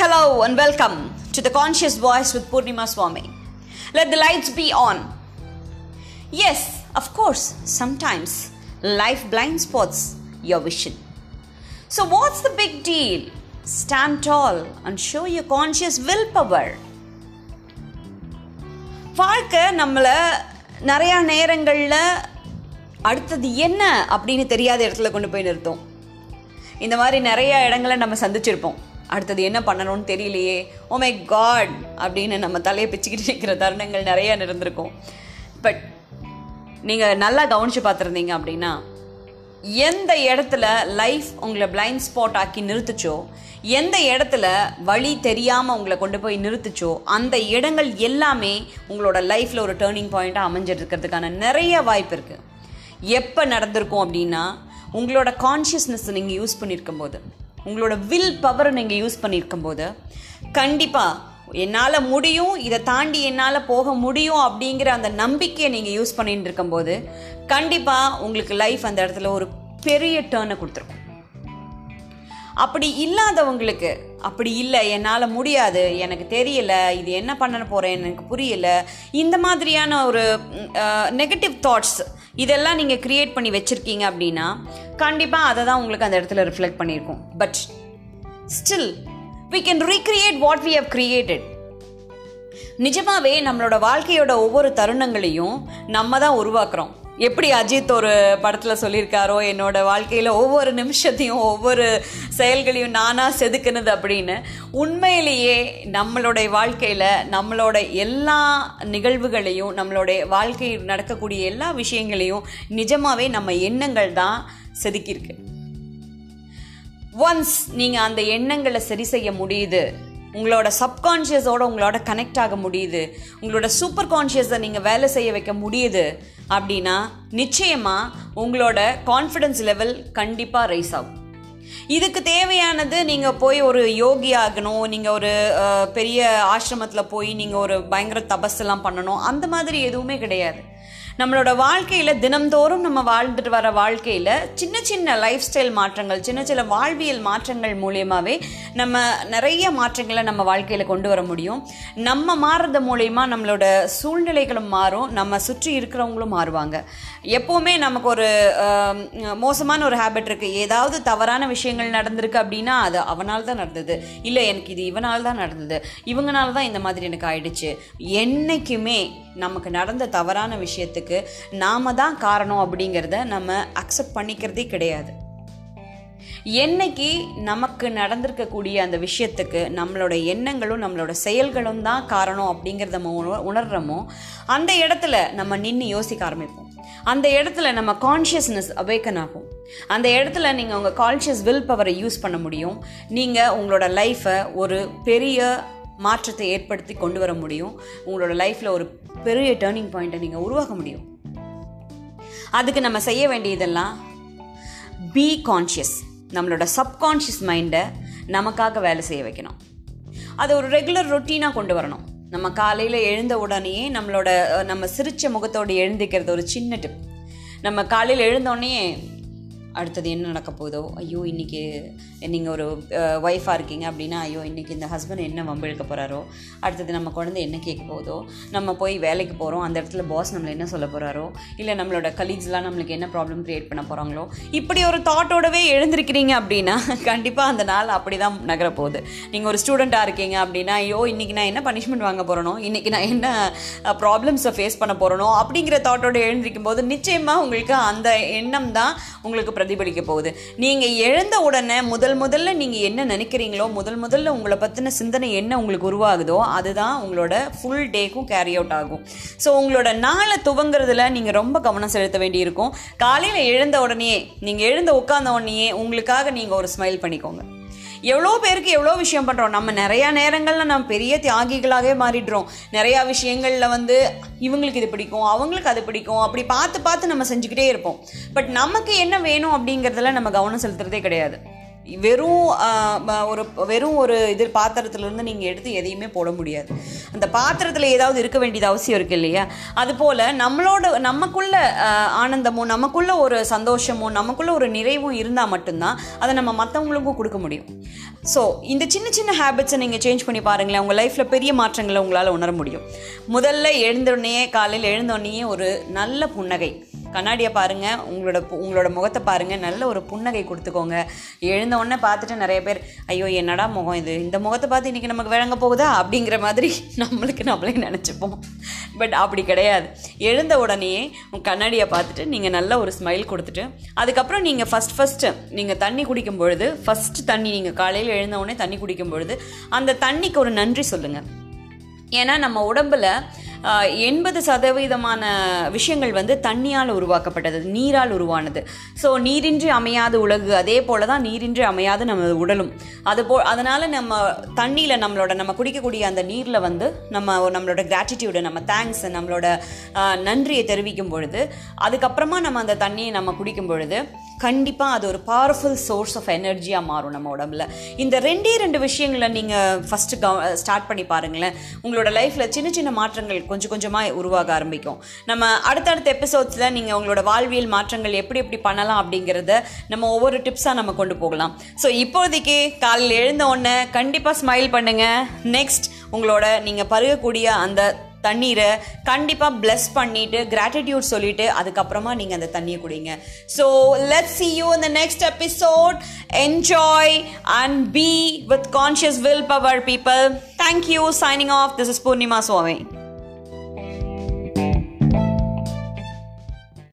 hello, and welcome to the Conscious Voice with Purnima Swami. Let the lights be on. Yes, of course, sometimes life blind spots your vision. So, what's the big deal? Stand tall and show your conscious willpower. வாழ்க்கை நம்மளை நிறையா நேரங்களில் அடுத்தது என்ன அப்படின்னு தெரியாத இடத்துல கொண்டு போய் நிறுத்தும் இந்த மாதிரி நிறைய இடங்களை நம்ம சந்திச்சிருப்போம் அடுத்தது என்ன பண்ணணும்னு தெரியலையே. ஓ மை காட் அப்படின்னு நம்ம தலையை பிச்சுக்கிட்டு இருக்கிற தருணங்கள் நிறைய இருந்திருக்கும் பட் நீங்கள் நல்லா கவனித்து பார்த்துருந்தீங்க அப்படின்னா எந்த இடத்துல லைஃப் உங்களை பிளைண்ட் ஸ்பாட் ஆக்கி நிறுத்துச்சோ எந்த இடத்துல வழி தெரியாமல் உங்களை கொண்டு போய் நிறுத்துச்சோ அந்த இடங்கள் எல்லாமே உங்களோட லைஃப்பில் ஒரு டேர்னிங் பாயிண்ட்டாக அமைஞ்சிட்டு இருக்கிறதுக்கான நிறைய வாய்ப்பு இருக்குது எப்போ நடந்திருக்கும் அப்படின்னா உங்களோட கான்ஷியஸ்னஸ் நீங்கள் யூஸ் பண்ணியிருக்கும் போது உங்களோட வில் பவரை நீங்கள் யூஸ் பண்ணியிருக்கும் போது கண்டிப்பாக என்னால் முடியும் இதை தாண்டி என்னால் போக முடியும் அப்படிங்கிற அந்த நம்பிக்கையை நீங்கள் யூஸ் பண்ணிட்டு இருக்கும்போது கண்டிப்பாக உங்களுக்கு லைஃப் அந்த இடத்துல ஒரு பெரிய டேர்னை கொடுத்துருக்கும். அப்படி இல்லாதவங்களுக்கு அப்படி இல்லை என்னால் முடியாது எனக்கு தெரியல இது என்ன பண்ண போகிறேன் எனக்கு புரியல இந்த மாதிரியான ஒரு நெகட்டிவ் தாட்ஸ் இதெல்லாம் நீங்கள் க்ரியேட் பண்ணி வச்சுருக்கீங்க அப்படின்னா கண்டிப்பாக அதை தான் உங்களுக்கு அந்த இடத்துல reflect பண்ணியிருக்கும். But still we can recreate what we have created நிஜமாவே நம்மளோட வாழ்க்கையோட ஒவ்வொரு தருணங்களையும் நம்ம தான் உருவாக்குறோம். எப்படி அஜித் ஒரு படத்தில் சொல்லியிருக்காரோ என்னோட வாழ்க்கையில் ஒவ்வொரு நிமிஷத்தையும் ஒவ்வொரு செயல்களையும் நானாக செதுக்குனது அப்படின்னு உண்மையிலேயே நம்மளுடைய வாழ்க்கையில் நம்மளோட எல்லா நிகழ்வுகளையும் நம்மளுடைய வாழ்க்கையில் நடக்கக்கூடிய எல்லா விஷயங்களையும் நிஜமாகவே நம்ம எண்ணங்கள் தான் செதுக்கியிருக்கு. ஒன்ஸ் நீங்கள் அந்த எண்ணங்களை சரி செய்ய முடியுது உங்களோட சப்கான்ஷியஸோட உங்களோட கனெக்ட் ஆக முடியுது. உங்களோட சூப்பர் கான்ஷியஸை நீங்கள் வேலை செய்ய வைக்க முடியுது அப்படின்னா நிச்சயமாக உங்களோட கான்ஃபிடென்ஸ் லெவல் கண்டிப்பாக ரைஸ் ஆகும். இதுக்கு தேவையானது நீங்கள் போய் ஒரு யோகி ஆகணும் நீங்கள் ஒரு பெரிய ஆசிரமத்தில் போய் நீங்கள் ஒரு பயங்கர தபஸ்லாம் பண்ணணும் அந்த மாதிரி எதுவுமே கிடையாது. நம்மளோட வாழ்க்கையில் தினம்தோறும் நம்ம வாழ்ந்துட்டு வர வாழ்க்கையில் சின்ன சின்ன லைஃப் ஸ்டைல் மாற்றங்கள் சின்ன சின்ன வாழ்வியல் மாற்றங்கள் மூலியமாகவே நம்ம நிறைய மாற்றங்களை நம்ம வாழ்க்கையில் கொண்டு வர முடியும். நம்ம மாறுறது மூலயமா நம்மளோட சூழ்நிலைகளும் மாறும். நம்ம சுற்றி இருக்கிறவங்களும் மாறுவாங்க. எப்போவுமே நமக்கு ஒரு மோசமான ஒரு ஹேபிட் இருக்குது ஏதாவது தவறான விஷயங்கள் நடந்திருக்கு அப்படின்னா அது அவனால் தான் நடந்தது. இல்லை எனக்கு இது இவனால் தான் நடந்தது. இவங்கனால தான் இந்த மாதிரி எனக்கு ஆயிடுச்சு. என்றைக்குமே நமக்கு நடந்த தவறான விஷயத்துக்கு நாம தான் காரணம் அப்படிங்கிறத நம்ம அக்செப்ட் பண்ணிக்கிறதே கிடையாது. என்னைக்கு நமக்கு நடந்திருக்கக்கூடிய அந்த விஷயத்துக்கு நம்மளோட எண்ணங்களும் நம்மளோட செயல்களும் தான் காரணம் அப்படிங்கிறத நம்ம உணர்றோமோ அந்த இடத்துல நம்ம நின்று யோசிக்க ஆரம்பிப்போம். அந்த இடத்துல நம்ம கான்ஷியஸ்னஸ் அவேக்கன் ஆகும். அந்த இடத்துல நீங்கள் உங்கள் கான்ஷியஸ் வில் பவரை யூஸ் பண்ண முடியும். நீங்கள் உங்களோட லைஃப்பை ஒரு பெரிய மாற்றத்தை ஏற்படுத்தி கொண்டு வர முடியும். உங்களோட லைஃப்பில் ஒரு பெரிய டேர்னிங் பாயிண்ட்டை நீங்கள் உருவாக்க முடியும். அதுக்கு நம்ம செய்ய வேண்டியதெல்லாம் பி கான்ஷியஸ் நம்மளோட சப்கான்ஷியஸ் மைண்டை நமக்காக வேலை செய்ய வைக்கணும். அதை ஒரு ரெகுலர் ரொட்டீனாக கொண்டு வரணும். நம்ம காலையில் எழுந்த உடனேயே நம்மளோட நம்ம சிரிச்ச முகத்தோடு எழுந்திக்கிறது ஒரு சின்ன டிப் நம்ம காலையில் எழுந்தோடனே அடுத்தது என்ன நடக்க போதோ ஐயோ இன்றைக்கி நீங்கள் ஒரு ஒய்ஃபாக இருக்கீங்க அப்படின்னா ஐயோ இன்றைக்கி இந்த ஹஸ்பண்ட் என்ன வம்பிழுக்க போகிறாரோ அடுத்தது நம்ம குழந்தை என்ன கேட்க போதோ நம்ம போய் வேலைக்கு போகிறோம் அந்த இடத்துல பாஸ் நம்மளை என்ன சொல்ல போகிறாரோ இல்லை நம்மளோட கலீக்ஸ்லாம் நம்மளுக்கு என்ன ப்ராப்ளம் க்ரியேட் பண்ண போகிறாங்களோ இப்படி ஒரு தாட்டோடவே எழுந்திருக்கிறீங்க அப்படின்னா கண்டிப்பாக அந்த நாள் அப்படி தான் நகர போகுது. நீங்கள் ஒரு ஸ்டூடெண்ட்டாக இருக்கீங்க அப்படின்னா ஐயோ இன்றைக்கி நான் என்ன பனிஷ்மெண்ட் வாங்க போகிறனோ இன்றைக்கி நான் என்ன ப்ராப்ளம்ஸை ஃபேஸ் பண்ண போகிறனோ அப்படிங்கிற தாட்டோட எழுந்திருக்கும் போது நிச்சயமாக உங்களுக்கு அந்த எண்ணம் தான் உங்களுக்கு பிரதிபலிக்க போகுது. நீங்கள் எழுந்த உடனே முதல் முதல்ல நீங்கள் என்ன நினைக்கிறீங்களோ முதல் முதல்ல உங்களை பற்றின சிந்தனை என்ன உங்களுக்கு உருவாகுதோ அதுதான் உங்களோட ஃபுல் டேக்கும் கேரி அவுட் ஆகும். ஸோ உங்களோட நாளை துவங்குறதுல நீங்கள் ரொம்ப கவனம் செலுத்த வேண்டியிருக்கும். காலையில் எழுந்த உடனே நீங்கள் எழுந்த உட்கார்ந்த உடனேயே உங்களுக்காக நீங்கள் ஒரு ஸ்மைல் பண்ணிக்கோங்க. எவ்வளோ பேருக்கு எவ்வளோ விஷயம் பண்ணுறோம் நம்ம நிறையா நேரங்களில் நம்ம பெரிய தியாகிகளாகவே மாறிடுறோம். நிறையா விஷயங்களில் வந்து இவங்களுக்கு இது பிடிக்கும் அவங்களுக்கு அது பிடிக்கும். அப்படி பார்த்து பார்த்து நம்ம செஞ்சுக்கிட்டே இருப்போம். பட் நமக்கு என்ன வேணும் அப்படிங்கிறதுல நம்ம கவனம் செலுத்துறதே கிடையாது. வெறும் ஒரு வெறும் ஒரு இது பாத்திரத்துலேருந்து நீங்கள் எடுத்து எதையுமே போட முடியாது. அந்த பாத்திரத்தில் ஏதாவது இருக்க வேண்டியது அவசியம் இருக்கு இல்லையா? அதுபோல் நம்மளோட நமக்குள்ள ஆனந்தமும் நமக்குள்ள ஒரு சந்தோஷமும் நமக்குள்ள ஒரு நிறைவும் இருந்தால் மட்டும்தான் அதை நம்ம மற்றவங்களுக்கும் கொடுக்க முடியும். ஸோ இந்த சின்ன சின்ன ஹேபிட்ஸை நீங்கள் சேஞ்ச் பண்ணி பாருங்களேன். உங்கள் லைஃப்பில் பெரிய மாற்றங்களை உங்களால் உணர முடியும். முதல்ல எழுந்தோடனே காலையில் எழுந்தோடனே ஒரு நல்ல புன்னகை. கண்ணாடியை பாருங்கள் உங்களோட பு- உங்களோட முகத்தை பாருங்கள் நல்ல ஒரு புன்னகை கொடுத்துக்கோங்க. எழுந்த உடனே பார்த்துட்டு நிறைய பேர் ஐயோ என்னடா முகம் இது? இந்த முகத்தை பார்த்து இன்றைக்கி நமக்கு விளங்க போகுதா? அப்படிங்கிற மாதிரி நம்மளுக்கு நம்மளே நினச்சிப்போம். பட் அப்படி கிடையாது. எழுந்த உடனேயே உங்க கண்ணாடியை பார்த்துட்டு நீங்கள் நல்ல ஒரு ஸ்மைல் கொடுத்துட்டு அதுக்கப்புறம் நீங்கள் ஃபஸ்ட் ஃபஸ்ட்டு நீங்கள் தண்ணி குடிக்கும் பொழுது ஃபஸ்ட்டு தண்ணி நீங்கள் காலையில் எழுந்த உடனே தண்ணி குடிக்கும் பொழுது அந்த தண்ணிக்கு ஒரு நன்றி சொல்லுங்கள் ஏன்னா நம்ம உடம்புல எண்பது சதவீதமான விஷயங்கள் வந்து தண்ணியால் உருவாக்கப்பட்டது நீரால் உருவானது. ஸோ நீரின்றி அமையாத உலகு அதே போல தான் நீரின்றி அமையாத நம்ம உடலும். அதுபோ அதனால் நம்ம தண்ணியில் நம்மளோட நம்ம குடிக்கக்கூடிய அந்த நீரில் வந்து நம்ம நம்மளோட கிராட்டிடியூடு நம்ம தேங்க்ஸ் நம்மளோட நன்றியை தெரிவிக்கும் பொழுது அதுக்கப்புறமா நம்ம அந்த தண்ணியை நம்ம குடிக்கும் பொழுது கண்டிப்பாக அது ஒரு பவர்ஃபுல் சோர்ஸ் ஆஃப் எனர்ஜியாக மாறும் நம்ம உடம்புல. இந்த ரெண்டே ரெண்டு விஷயங்களை நீங்கள் ஃபஸ்ட்டு கவ ஸ்டார்ட் பண்ணி பாருங்களேன். உங்களோட லைஃப்பில் சின்ன சின்ன மாற்றங்கள் கொஞ்சம் கொஞ்சமாக உருவாக ஆரம்பிக்கும். நம்ம அடுத்தடுத்த எபிசோட்ஸில் நீங்கள் உங்களோட வாழ்வியல் மாற்றங்கள் எப்படி எப்படி பண்ணலாம் அப்படிங்கிறத நம்ம ஒவ்வொரு டிப்ஸாக நம்ம கொண்டு போகலாம். ஸோ இப்போதைக்கு காலையில் எழுந்த உடனே கண்டிப்பாக ஸ்மைல் பண்ணுங்கள் நெக்ஸ்ட் உங்களோட நீங்கள் பருகக்கூடிய அந்த தண்ணீரை கண்டிப்பாக பிளஸ் பண்ணிவிட்டு கிராட்டிடியூட் சொல்லிவிட்டு அதுக்கப்புறமா நீங்கள் அந்த தண்ணியை குடிங்க ஸோ லெட் சி யூ இந்த next episode enjoy and be with conscious will power people thank you signing off this is Poornima Swami